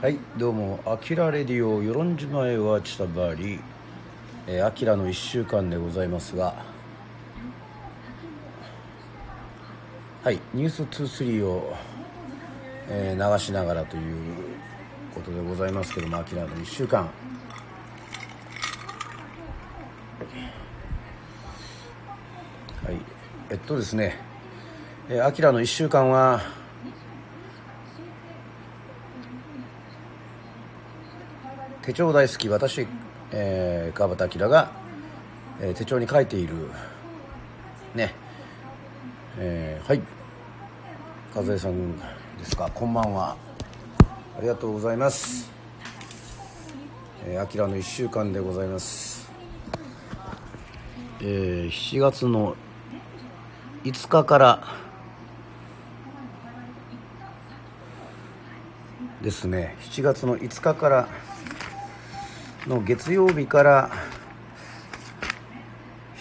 はいどうも「あきらレディオ与論島へはちたばり」えーあきらの1週間でございますが。はい「ニュース23を」えー流しながらということでございますけどもあきらの1週間。はいえっとですねあきらの1週間は手帳大好き私、えー川端明が、えー手帳に書いているねえーはい和江さんですか。こんばんは。ありがとうございます。えー、アキラの1週間でございます。えー7月の5日からですね。7月の5日からの月曜日から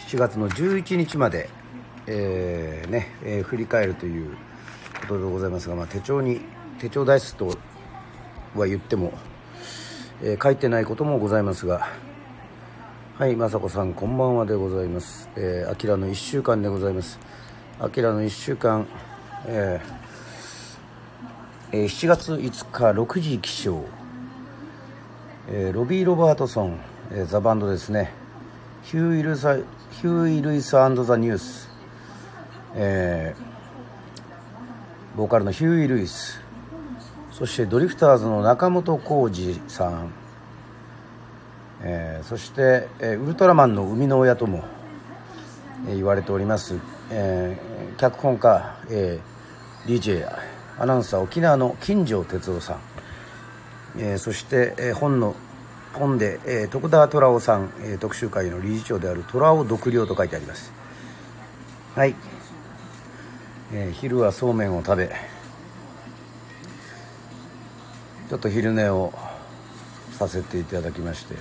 7月の11日まで、えーねえー振り返るということでございますが、まあ、手帳に手帳大好きとは言っても、えー書いてないこともございますがはい雅子さんこんばんはでございます。えーあきらの1週間でございます。あきらの1週間えーえー7月5日6時起床。えーロビー・ロバートソン、えーザ・バンドですね。ヒューイルサヒューイ・ルイスザ・ニュース、えーボーカルのヒューイ・ルイス。そしてドリフターズの中本浩二さん、えーそして、えーウルトラマンの生みの親とも、えー言われております、えー脚本家、えー DJ アナウンサー沖縄の金城哲夫さん。えーそして、えー本の本で、えー徳田虎夫さん、えー特集会の理事長である虎尾独良と書いてあります。はい、えー昼はそうめんを食べ。ちょっと昼寝をさせていただきまして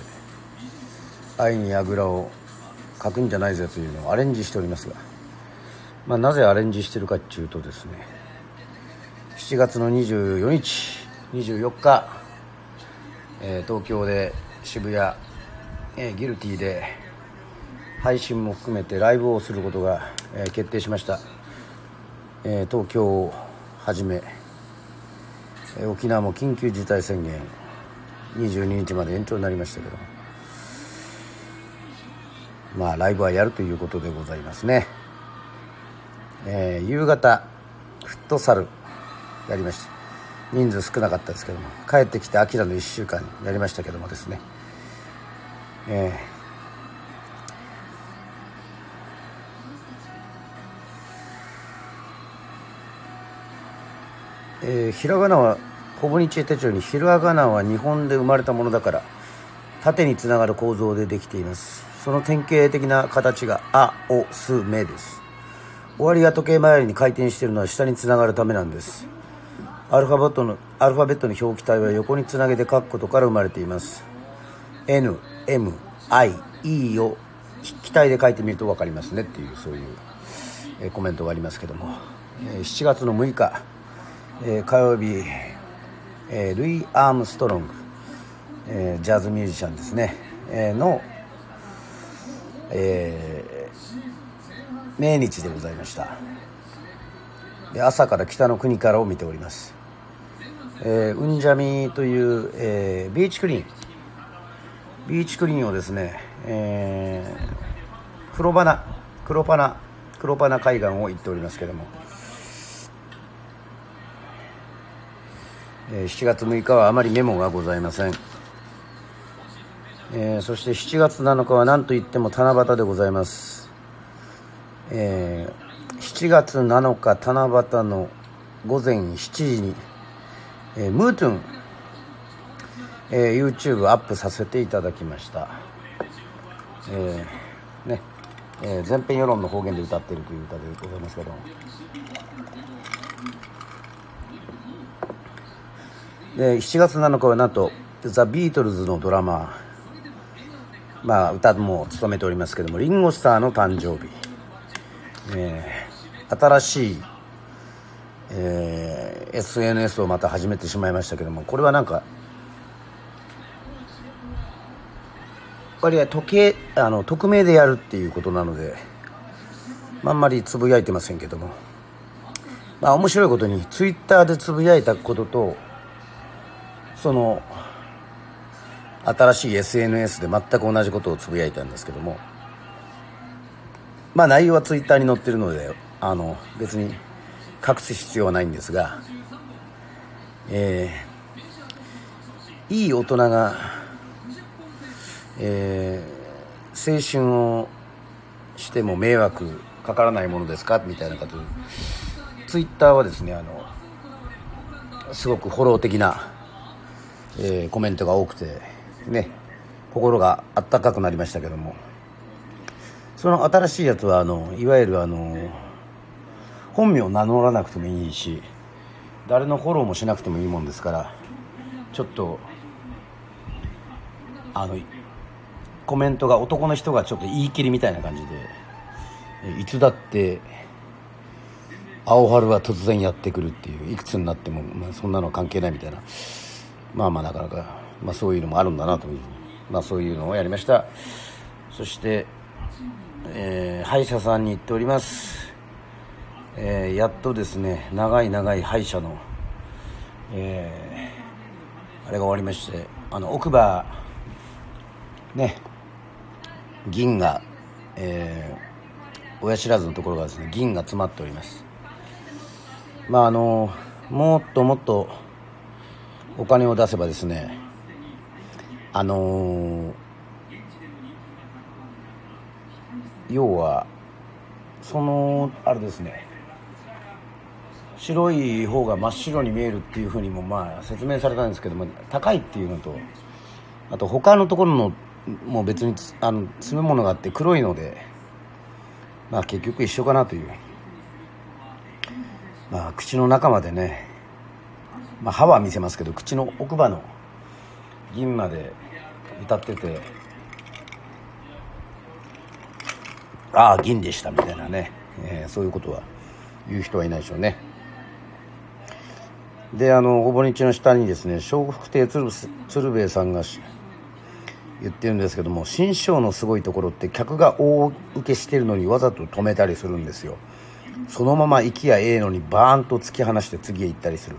愛にあぐらをかくんじゃないぜというのをアレンジしておりますが、まあ、なぜアレンジしてるかっていうとですね7月の24日24日、えー東京で渋谷、えーギルティで配信も含めてライブをすることが、えー決定しました、えー東京をはじめ、えー沖縄も緊急事態宣言22日まで延長になりましたけどまあライブはやるということでございますね、えー夕方フットサルやりました。人数少なかったですけども帰ってきてアキラの1週間やりましたけどもですね。えーえーひらがなはほぼ日手帳にひらがなは日本で生まれたものだから縦につながる構造でできています。その典型的な形が「あ」「お」「す」「め」です。終わりが時計回りに回転しているのは下につながるためなんです。アルファベットのアルファベットの表記体は横につなげて書くことから生まれています。N、M、I、E を筆記体で書いてみると分かりますねっていうそういう、えコメントがありますけども、え7月の6日、え火曜日、えルイ・アームストロング、えジャズミュージシャンですね、えの、えー命日でございました。で朝から北の国からを見ております、えー、ウンジャミという、えービーチクリーン。ビーチクリーンをですね、えー黒花黒パナ黒パナ海岸を行っておりますけども、えー7月6日はあまりメモがございません、えーそして7月7日は何といっても七夕でございます、えー7月7日七夕の午前7時に、えームートゥン、えー YouTube アップさせていただきました、えーねえー前編世論の方言で歌ってるという歌でございますけど。で7月7日はなんとザ・ビートルズのドラマまあ歌も務めておりますけどもリンゴスターの誕生日、えー新しい、えー SNS をまた始めてしまいましたけどもこれは何か割合時計あの匿名でやるっていうことなので、あんまりつぶやいてませんけども。まあ面白いことにツイッターでつぶやいたこととその新しい SNS で全く同じことをつぶやいたんですけども。まあ内容はツイッターに載ってるのであの別に隠す必要はないんですがえー、いい大人が、えー、青春をしても迷惑かからないものですか？みたいなこと。ツイッターはですねあのすごくフォロー的な、えー、コメントが多くてね心があったかくなりましたけども。その新しいやつはあのいわゆるあの本名を名乗らなくてもいいし誰のフォローもしなくてもいいもんですからちょっとあのコメントが男の人がちょっと言い切りみたいな感じでいつだって青春は突然やってくるっていういくつになっても、まあ、そんなの関係ないみたいな。まあまあなかなか、まあ、そういうのもあるんだなというまあそういうのをやりました。そして、えー、歯医者さんに行っております。えー、やっとですね長い長い歯医者の、えー、あれが終わりましてあの奥歯ね銀が、えー、親知らずのところがですね銀が詰まっております。まああのもっともっとお金を出せばですねあの要はそのあれですね白い方が真っ白に見えるっていうふうにもまあ説明されたんですけども高いっていうのとあと他のところのもう別にあの詰め物があって黒いのでまあ結局一緒かなというまあ口の中までねまあ歯は見せますけど口の奥歯の銀まで歌っててああ銀でしたみたいなね、えー、そういうことは言う人はいないでしょうね。であのおぼにちの下にですね笑福亭鶴鶴瓶さんが言ってるんですけども新章のすごいところって客が大受けしてるのにわざと止めたりするんですよ。そのまま息やええのにバーンと突き放して次へ行ったりする。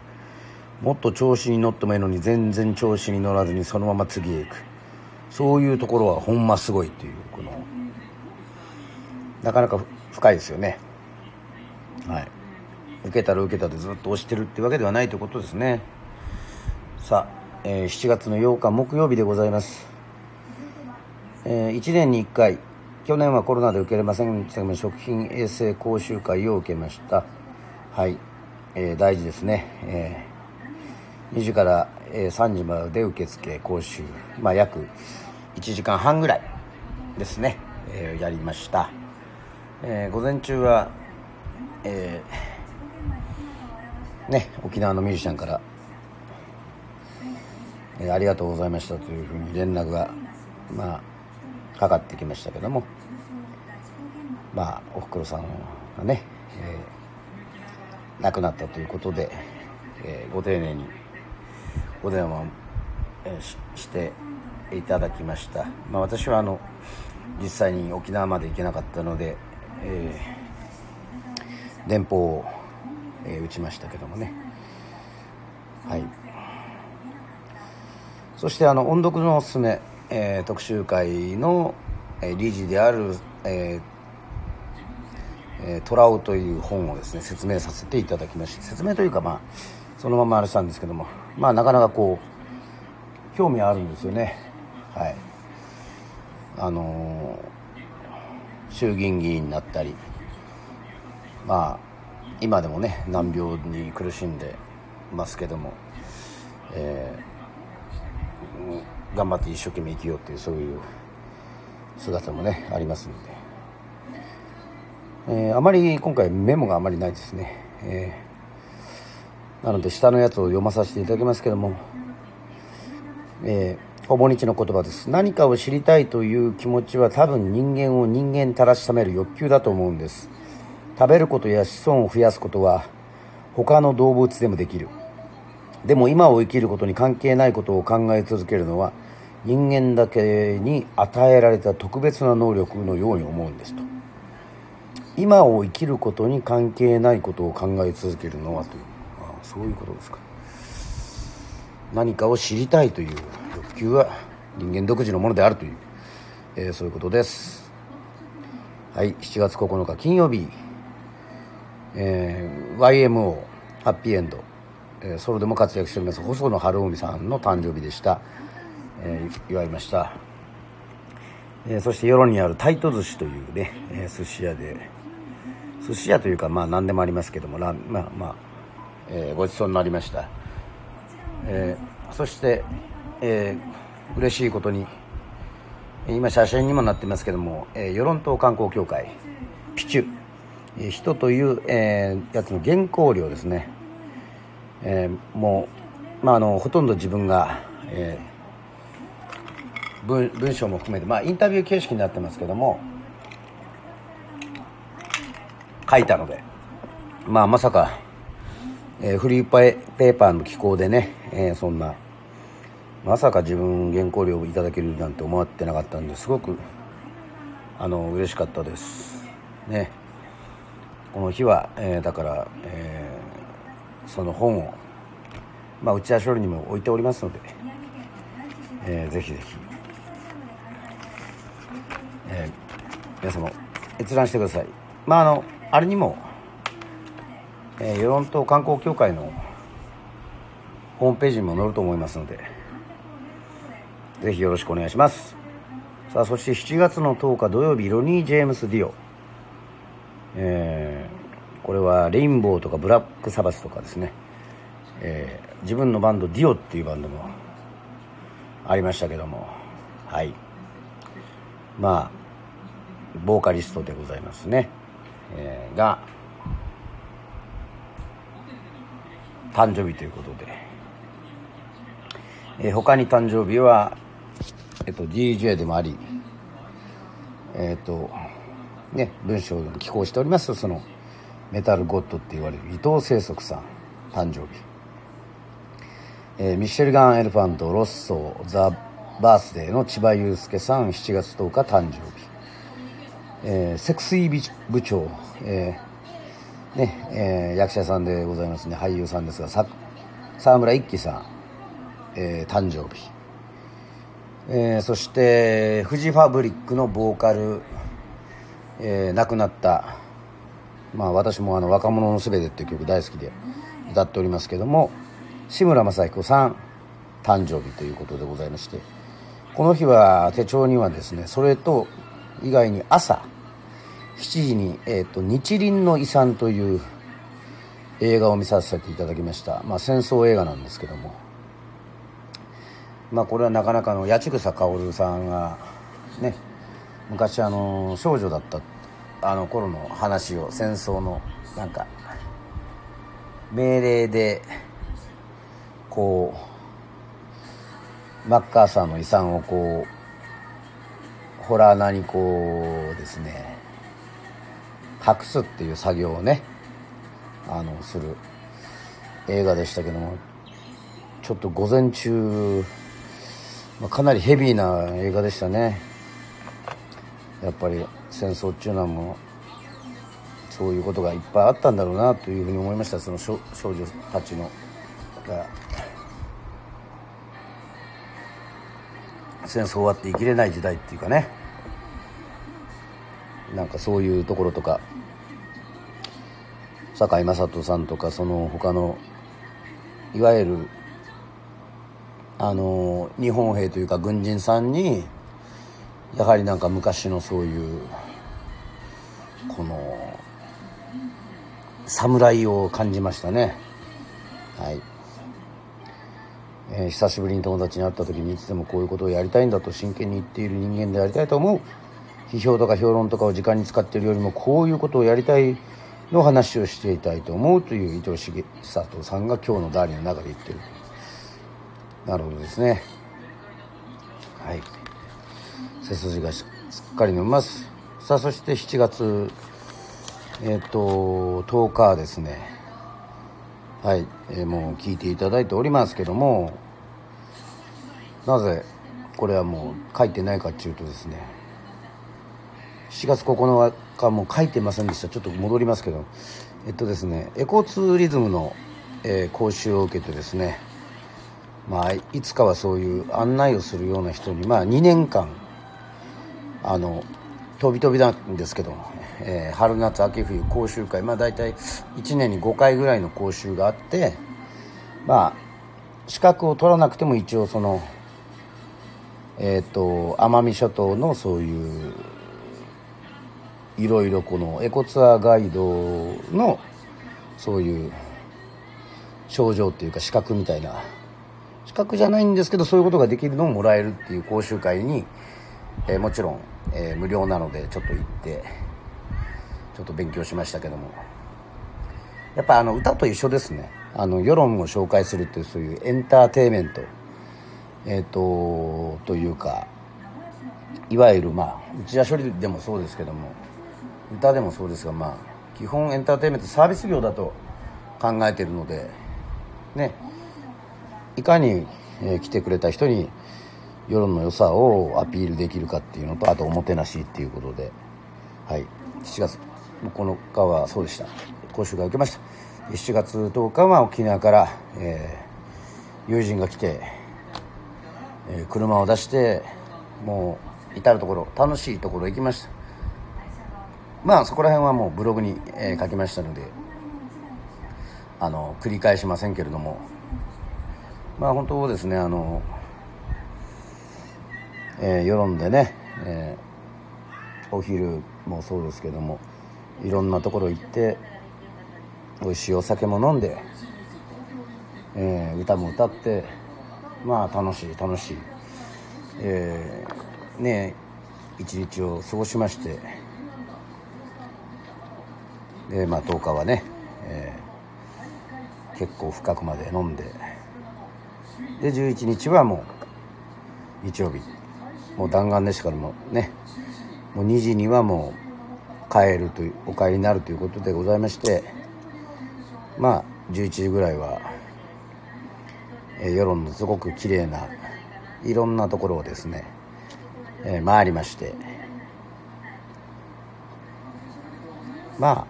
もっと調子に乗ってもいいのに全然調子に乗らずにそのまま次へ行く。そういうところはほんますごいっていうこのなかなか深いですよね。はい。受けたら受けたでずっと押してるってわけではないということですね。さあ、えー、7月の8日木曜日でございます、えー、1年に1回去年はコロナで受けれませんでしたが食品衛生講習会を受けました。はい、えー、大事ですね、えー、2時から、え、3時まで受付講習まあ約1時間半ぐらいですね、えー、やりました、えー、午前中はえーね、沖縄のミュージシャンから、えー、ありがとうございましたというふうに連絡が、まあ、かかってきましたけども、まあ、おふくろさんがね、えー、亡くなったということで、えー、ご丁寧にお電話を、ししていただきました。まあ、私はあの実際に沖縄まで行けなかったので、えー、電報をえー、打ちましたけどもね。はい。そしてあの音読のおすすめ、えー、特集会の、えー、理事である、えー、トラウという本をですね説明させていただきまして説明というかまあそのままあれしたんですけどもまあなかなかこう興味あるんですよね。はい。あの、衆議院議員になったりまあ今でもね難病に苦しんでますけども、えー、頑張って一生懸命生きようっていうそういう姿もねありますんで、えー、あまり今回メモがあまりないですね、えー、なので下のやつを読まさせていただきますけども、えー、ほぼ日の言葉です。何かを知りたいという気持ちは多分人間を人間たらしめる欲求だと思うんです。食べることや子孫を増やすことは他の動物でもできる。でも今を生きることに関係ないことを考え続けるのは人間だけに与えられた特別な能力のように思うんですと。今を生きることに関係ないことを考え続けるのはというああそういうことですか。何かを知りたいという欲求は人間独自のものであるという、えー、そういうことです。はい7月9日金曜日、えー、YMO ハッピーエンド、えー、ソロでも活躍しております細野晴臣さんの誕生日でした。えー、祝いました、えー、そして世論にあるタイト寿司というね、えー、寿司屋で寿司屋というかまあ何でもありますけどもまあまあ、えー、ごちそうになりました、えー、そして、えー、嬉しいことに今写真にもなってますけども、えー、与論島観光協会ピチュ、人という、えー、やつの原稿料ですね、えー、もう、まあ、あのほとんど自分が、えー文文章も含めて、まあ、インタビュー形式になってますけども書いたので、まあ、まさか、えー、フリーペーパーの機構でね、えー、そんなまさか自分原稿料をいただけるなんて思ってなかったんですごくあの嬉しかったです。ね。この日は、えー、だから、えー、その本を、まあ、内田処理にも置いておりますので、えー、ぜひぜひえー、皆様閲覧してください。まああのあれにも、えー、与論島観光協会のホームページにも載ると思いますのでぜひよろしくお願いします。さあそして7月の10日土曜日ロニー・ジェームス・ディオ、えー、これはレインボーとかブラック・サバスとかですね、えー、自分のバンドディオっていうバンドもありましたけども。はい。まあボーカリストでございますね、えー、が誕生日ということで、えー、他に誕生日は、えっと、DJ でもありえっとね文章でも寄稿しておりますそのメタルゴッドって言われる伊藤政則さん誕生日、えー、 Michelle Gun Elephant・ROSSO・The Birthday のチバユウスケさん7月10日誕生日。えー、セクシー部長、えーねえー、役者さんでございますね。俳優さんですが沢村一樹さん、えー、誕生日、えー、そしてフジファブリックのボーカル、えー、亡くなったまあ私もあの「若者のすべて」っていう曲大好きで歌っておりますけども志村正彦さん誕生日ということでございましてこの日は手帳にはですねそれと以外に朝7時に、えーと「日輪の遺産」という映画を見させていただきました、まあ、戦争映画なんですけども、まあ、これはなかなかの八千草薫さんがね昔あの少女だったあの頃の話を戦争のなんか命令でこうマッカーサーの遺産をこうホラー穴にこうですね隠すっていう作業をねあのする映画でしたけどもちょっと午前中、まあ、かなりヘビーな映画でしたね。やっぱり戦争っていうのはもうそういうことがいっぱいあったんだろうなというふうに思いました。その少女たちのが。戦争終わって生きれない時代っていうかね。なんかそういうところとか。堺雅人さんとかその他のいわゆるあの日本兵というか軍人さんにやはりなんか昔のそういうこの侍を感じましたね。はい、えー、久しぶりに友達に会った時にいつでもこういうことをやりたいんだと真剣に言っている人間でありたいと思う。批評とか評論とかを時間に使っているよりもこういうことをやりたいの話をしていたいと思うという伊藤重里さんが今日の「ダーリン」の中で言ってる。なるほどですね。はい。背筋がしっかり伸びます。さあそして7月えっ、ー、と10日ですね。はい、えー、もう聞いていただいておりますけどもなぜこれはもう書いてないかっていうとですね7月9日も書いてませんでした。ちょっと戻りますけど。えっとですねエコツーリズムの、えー、講習を受けてですねまあいつかはそういう案内をするような人にまあ2年間あの飛び飛びなんですけど、えー、春夏秋冬講習会まあ大体1年に5回ぐらいの講習があってまあ資格を取らなくても一応そのえっ、ー、と奄美諸島のそういういろいろこのエコツアーガイドのそういう症状っていうか資格みたいな資格じゃないんですけどそういうことができるのをもらえるっていう講習会に、えー、もちろん、えー、無料なのでちょっと行ってちょっと勉強しましたけども。やっぱあの歌と一緒ですね。あの世論を紹介するっていうそういうエンターテインメント。えっ、ー、とというかいわゆるまあ内田処理でもそうですけども歌でもそうですがまあ基本エンターテインメントサービス業だと考えてるのでねいかに、えー、来てくれた人に世論の良さをアピールできるかっていうのとあとおもてなしっていうことで。はい。7月。9日はそうでした。講習会受けました。7月10日は沖縄から、えー、友人が来て、えー、車を出してもう至る所楽しいところ行きました。まあそこら辺はもうブログに、えー、書きましたのであの繰り返しませんけれども。まあ本当ですねあの、えー、世論でね、えー、お昼もそうですけどもいろんなところ行って美味しいお酒も飲んで、えー、歌も歌ってまあ楽しい楽しい、えー、ね一日を過ごしましてでまあ10日はね、えー、結構深くまで飲んでで11日はもう日曜日。もう弾丸でしからもねもう2時にはもう帰るというお帰りになるということでございましてまあ11時ぐらいは、えー、世論のすごく綺麗ないろんなところをですね、えー、回りましてまあ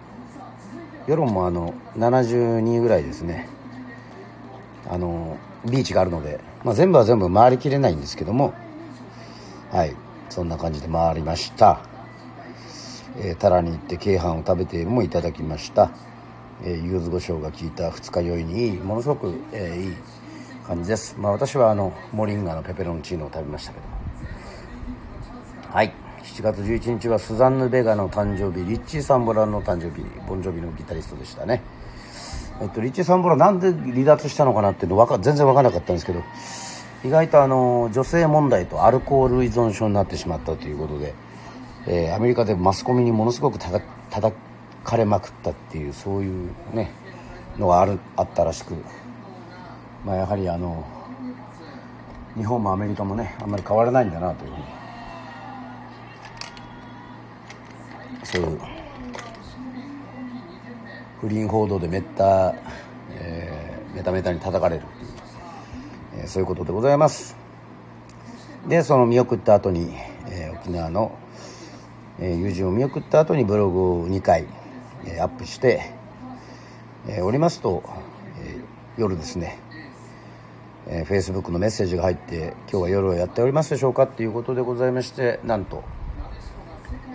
世論もあの72ぐらいですねあのビーチがあるので、まあ、全部は全部回りきれないんですけどもはい。そんな感じで回りました、えー、タラに行って京阪を食べてもいただきました、えー、柚子胡椒が効いた二日酔いにいいものすごく、えー、いい感じです。まあ私はあのモリンガのペペロンチーノを食べましたけどはい。7月11日はスザンヌ・ベガの誕生日リッチー・サンボラの誕生日ボンジョビのギタリストでしたね、えっと、リッチー・サンボラなんで離脱したのかなっていうのわか全然分からなかったんですけど意外とあの女性問題とアルコール依存症になってしまったということで、えー、アメリカでマスコミにものすごく叩かれまくったっていうそういうねのがあるあったらしく、まあ、やはりあの日本もアメリカもねあんまり変わらないんだなというふうに。そういう不倫報道でめった、えー、メタメタに叩かれる、えー、そういうことでございます。でその見送った後に、えー、沖縄の、えー、友人を見送った後にブログを2回、えー、アップして、えー、おりますと、えー、夜ですねえー、Facebook のメッセージが入って今日は夜をやっておりますでしょうかっていうことでございましてなんと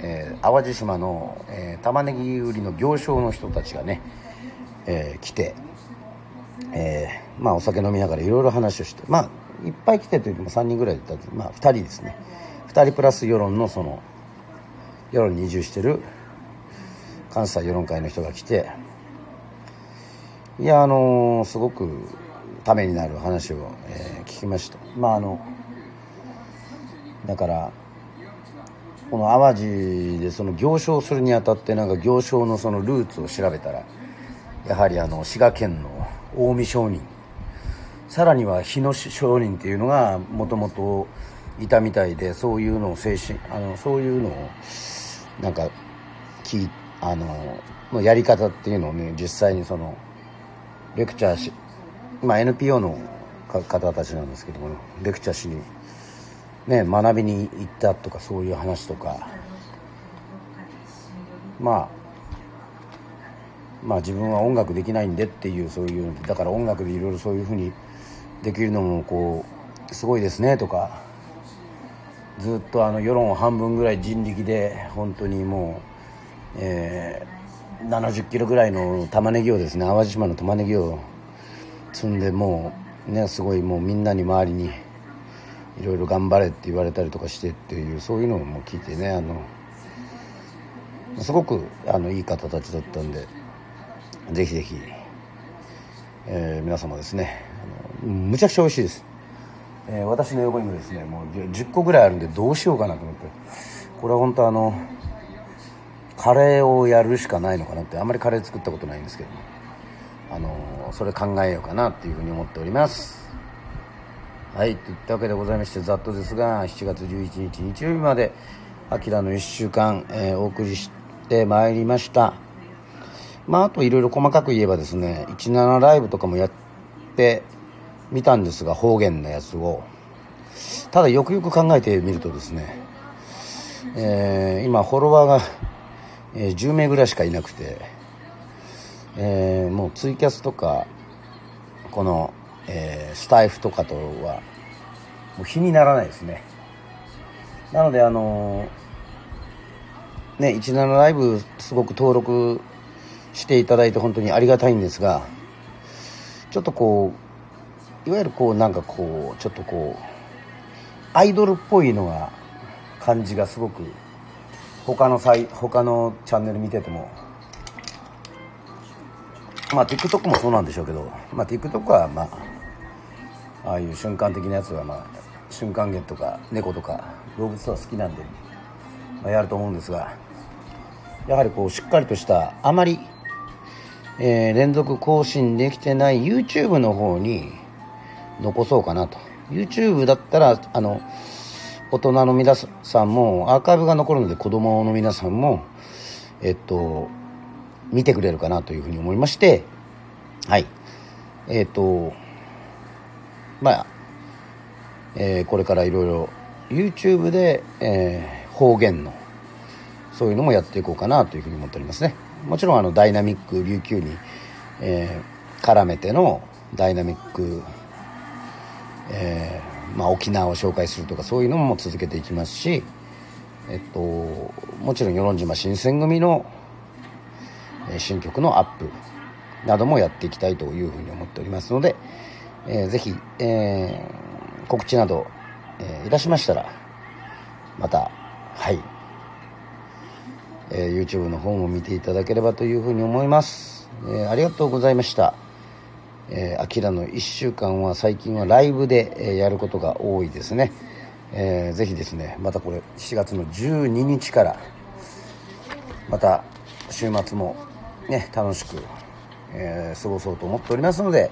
えー、淡路島の、えー、玉ねぎ売りの行商の人たちがね、えー、来て、えー、まあお酒飲みながらいろいろ話をしてまあいっぱい来てというも3人ぐらいだったまあ2人ですね。2人プラス世論のその世論に移住してる関西世論会の人が来ていやあのー、すごくためになる話を、えー、聞きました。まああのだからこの淡路でその行商するにあたってなんか行商のそのルーツを調べたらやはりあの滋賀県の近江商人さらには日野商人っていうのがもともといたみたいでそういうのを精神あのそういうのをなんかきあののやり方っていうのをね実際にそのレクチャーし、まあ、NPO の方たちなんですけどもレクチャーしにね学びに行ったとかそういう話とかまあまあ自分は音楽できないんでっていうそういうだから音楽でいろいろそういうふうにできるのもこうすごいですねとかずっとあの世論を半分ぐらい人力で本当にもう、えー、70キロぐらいの玉ねぎをですね淡路島の玉ねぎを積んでもうねすごいもうみんなに周りにいろいろ頑張れって言われたりとかしてっていうそういうのも聞いてねあのすごくあのいい方たちだったんでぜひぜひ、えー、皆様ですねむちゃくちゃ美味しいです、えー、私の横にもですねもう10個ぐらいあるんでどうしようかなと思って。これは本当あのカレーをやるしかないのかなってあんまりカレー作ったことないんですけどあのそれ考えようかなっていうふうに思っております。はいといったわけでございましてざっとですが7月11日日曜日まで「あきらの1週間」えー、お送りしてまいりました。まああといろいろ細かく言えばですね17ライブとかもやってみたんですが方言のやつを。ただよくよく考えてみるとですね、えー、今フォロワーが、え、10名ぐらいしかいなくて、えー、もうツイキャスとかこのえー、スタイフとかとはもう比にならないですね。なのであのー、ね17ライブすごく登録していただいて本当にありがたいんですがちょっとこういわゆるこうなんかこうちょっとこうアイドルっぽいのが感じがすごく他のサイ他のチャンネル見ててもまあ TikTok もそうなんでしょうけどまあ TikTok はまあああいう瞬間的なやつはまあ瞬間芸とか猫とか動物は好きなんで、まあ、やると思うんですがやはりこうしっかりとしたあまり、えー、連続更新できてない YouTube の方に残そうかなと。YouTube だったらあの大人の皆さんもアーカイブが残るので子供の皆さんもえっと見てくれるかなというふうに思いましてはい。えっとまあ、えー、これからいろいろ YouTube で、えー、方言のそういうのもやっていこうかなというふうに思っておりますね。もちろんあのダイナミック琉球に、えー、絡めてのダイナミック、えーまあ、沖縄を紹介するとかそういうのも続けていきますしえっともちろん与論島新選組の、新曲のアップなどもやっていきたいというふうに思っておりますので、えー、ぜひ、えー、告知など、えー、いたしましたら、また、はい、えー、YouTube の方も見ていただければというふうに思います。えー、ありがとうございました。えー、アキラの1週間は最近はライブで、え、やることが多いですね。えー、ぜひですね、またこれ7月の12日から、また週末もね、楽しく、えー、過ごそうと思っておりますので、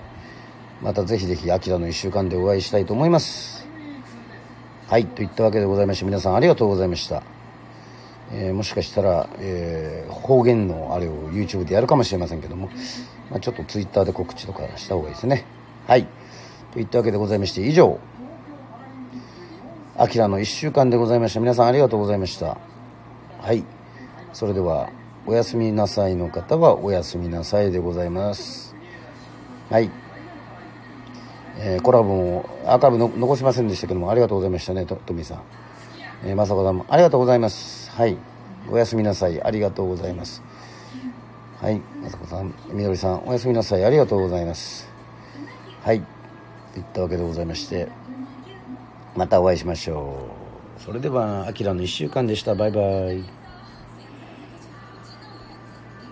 またぜひぜひ、アキラの1週間でお会いしたいと思います。はい、といったわけでございまして、皆さんありがとうございました。えー、もしかしたら、えー、方言のあれを YouTube でやるかもしれませんけども、まあ、ちょっと Twitter で告知とかした方がいいですね。はい。といったわけでございまして、以上、アキラの1週間でございました。皆さんありがとうございました。はい。それでは、おやすみなさいの方はおやすみなさいでございます。はい。えー、コラボもアーカイブの残しませんでしたけどもありがとうございましたねとトミーさん、えー、雅子さんもありがとうございますはいおやすみなさいありがとうございますはい雅子さんみどりさんおやすみなさい。ありがとうございます。はいといったわけでございましてまたお会いしましょう。それではあきらの1週間でした。バイバイ。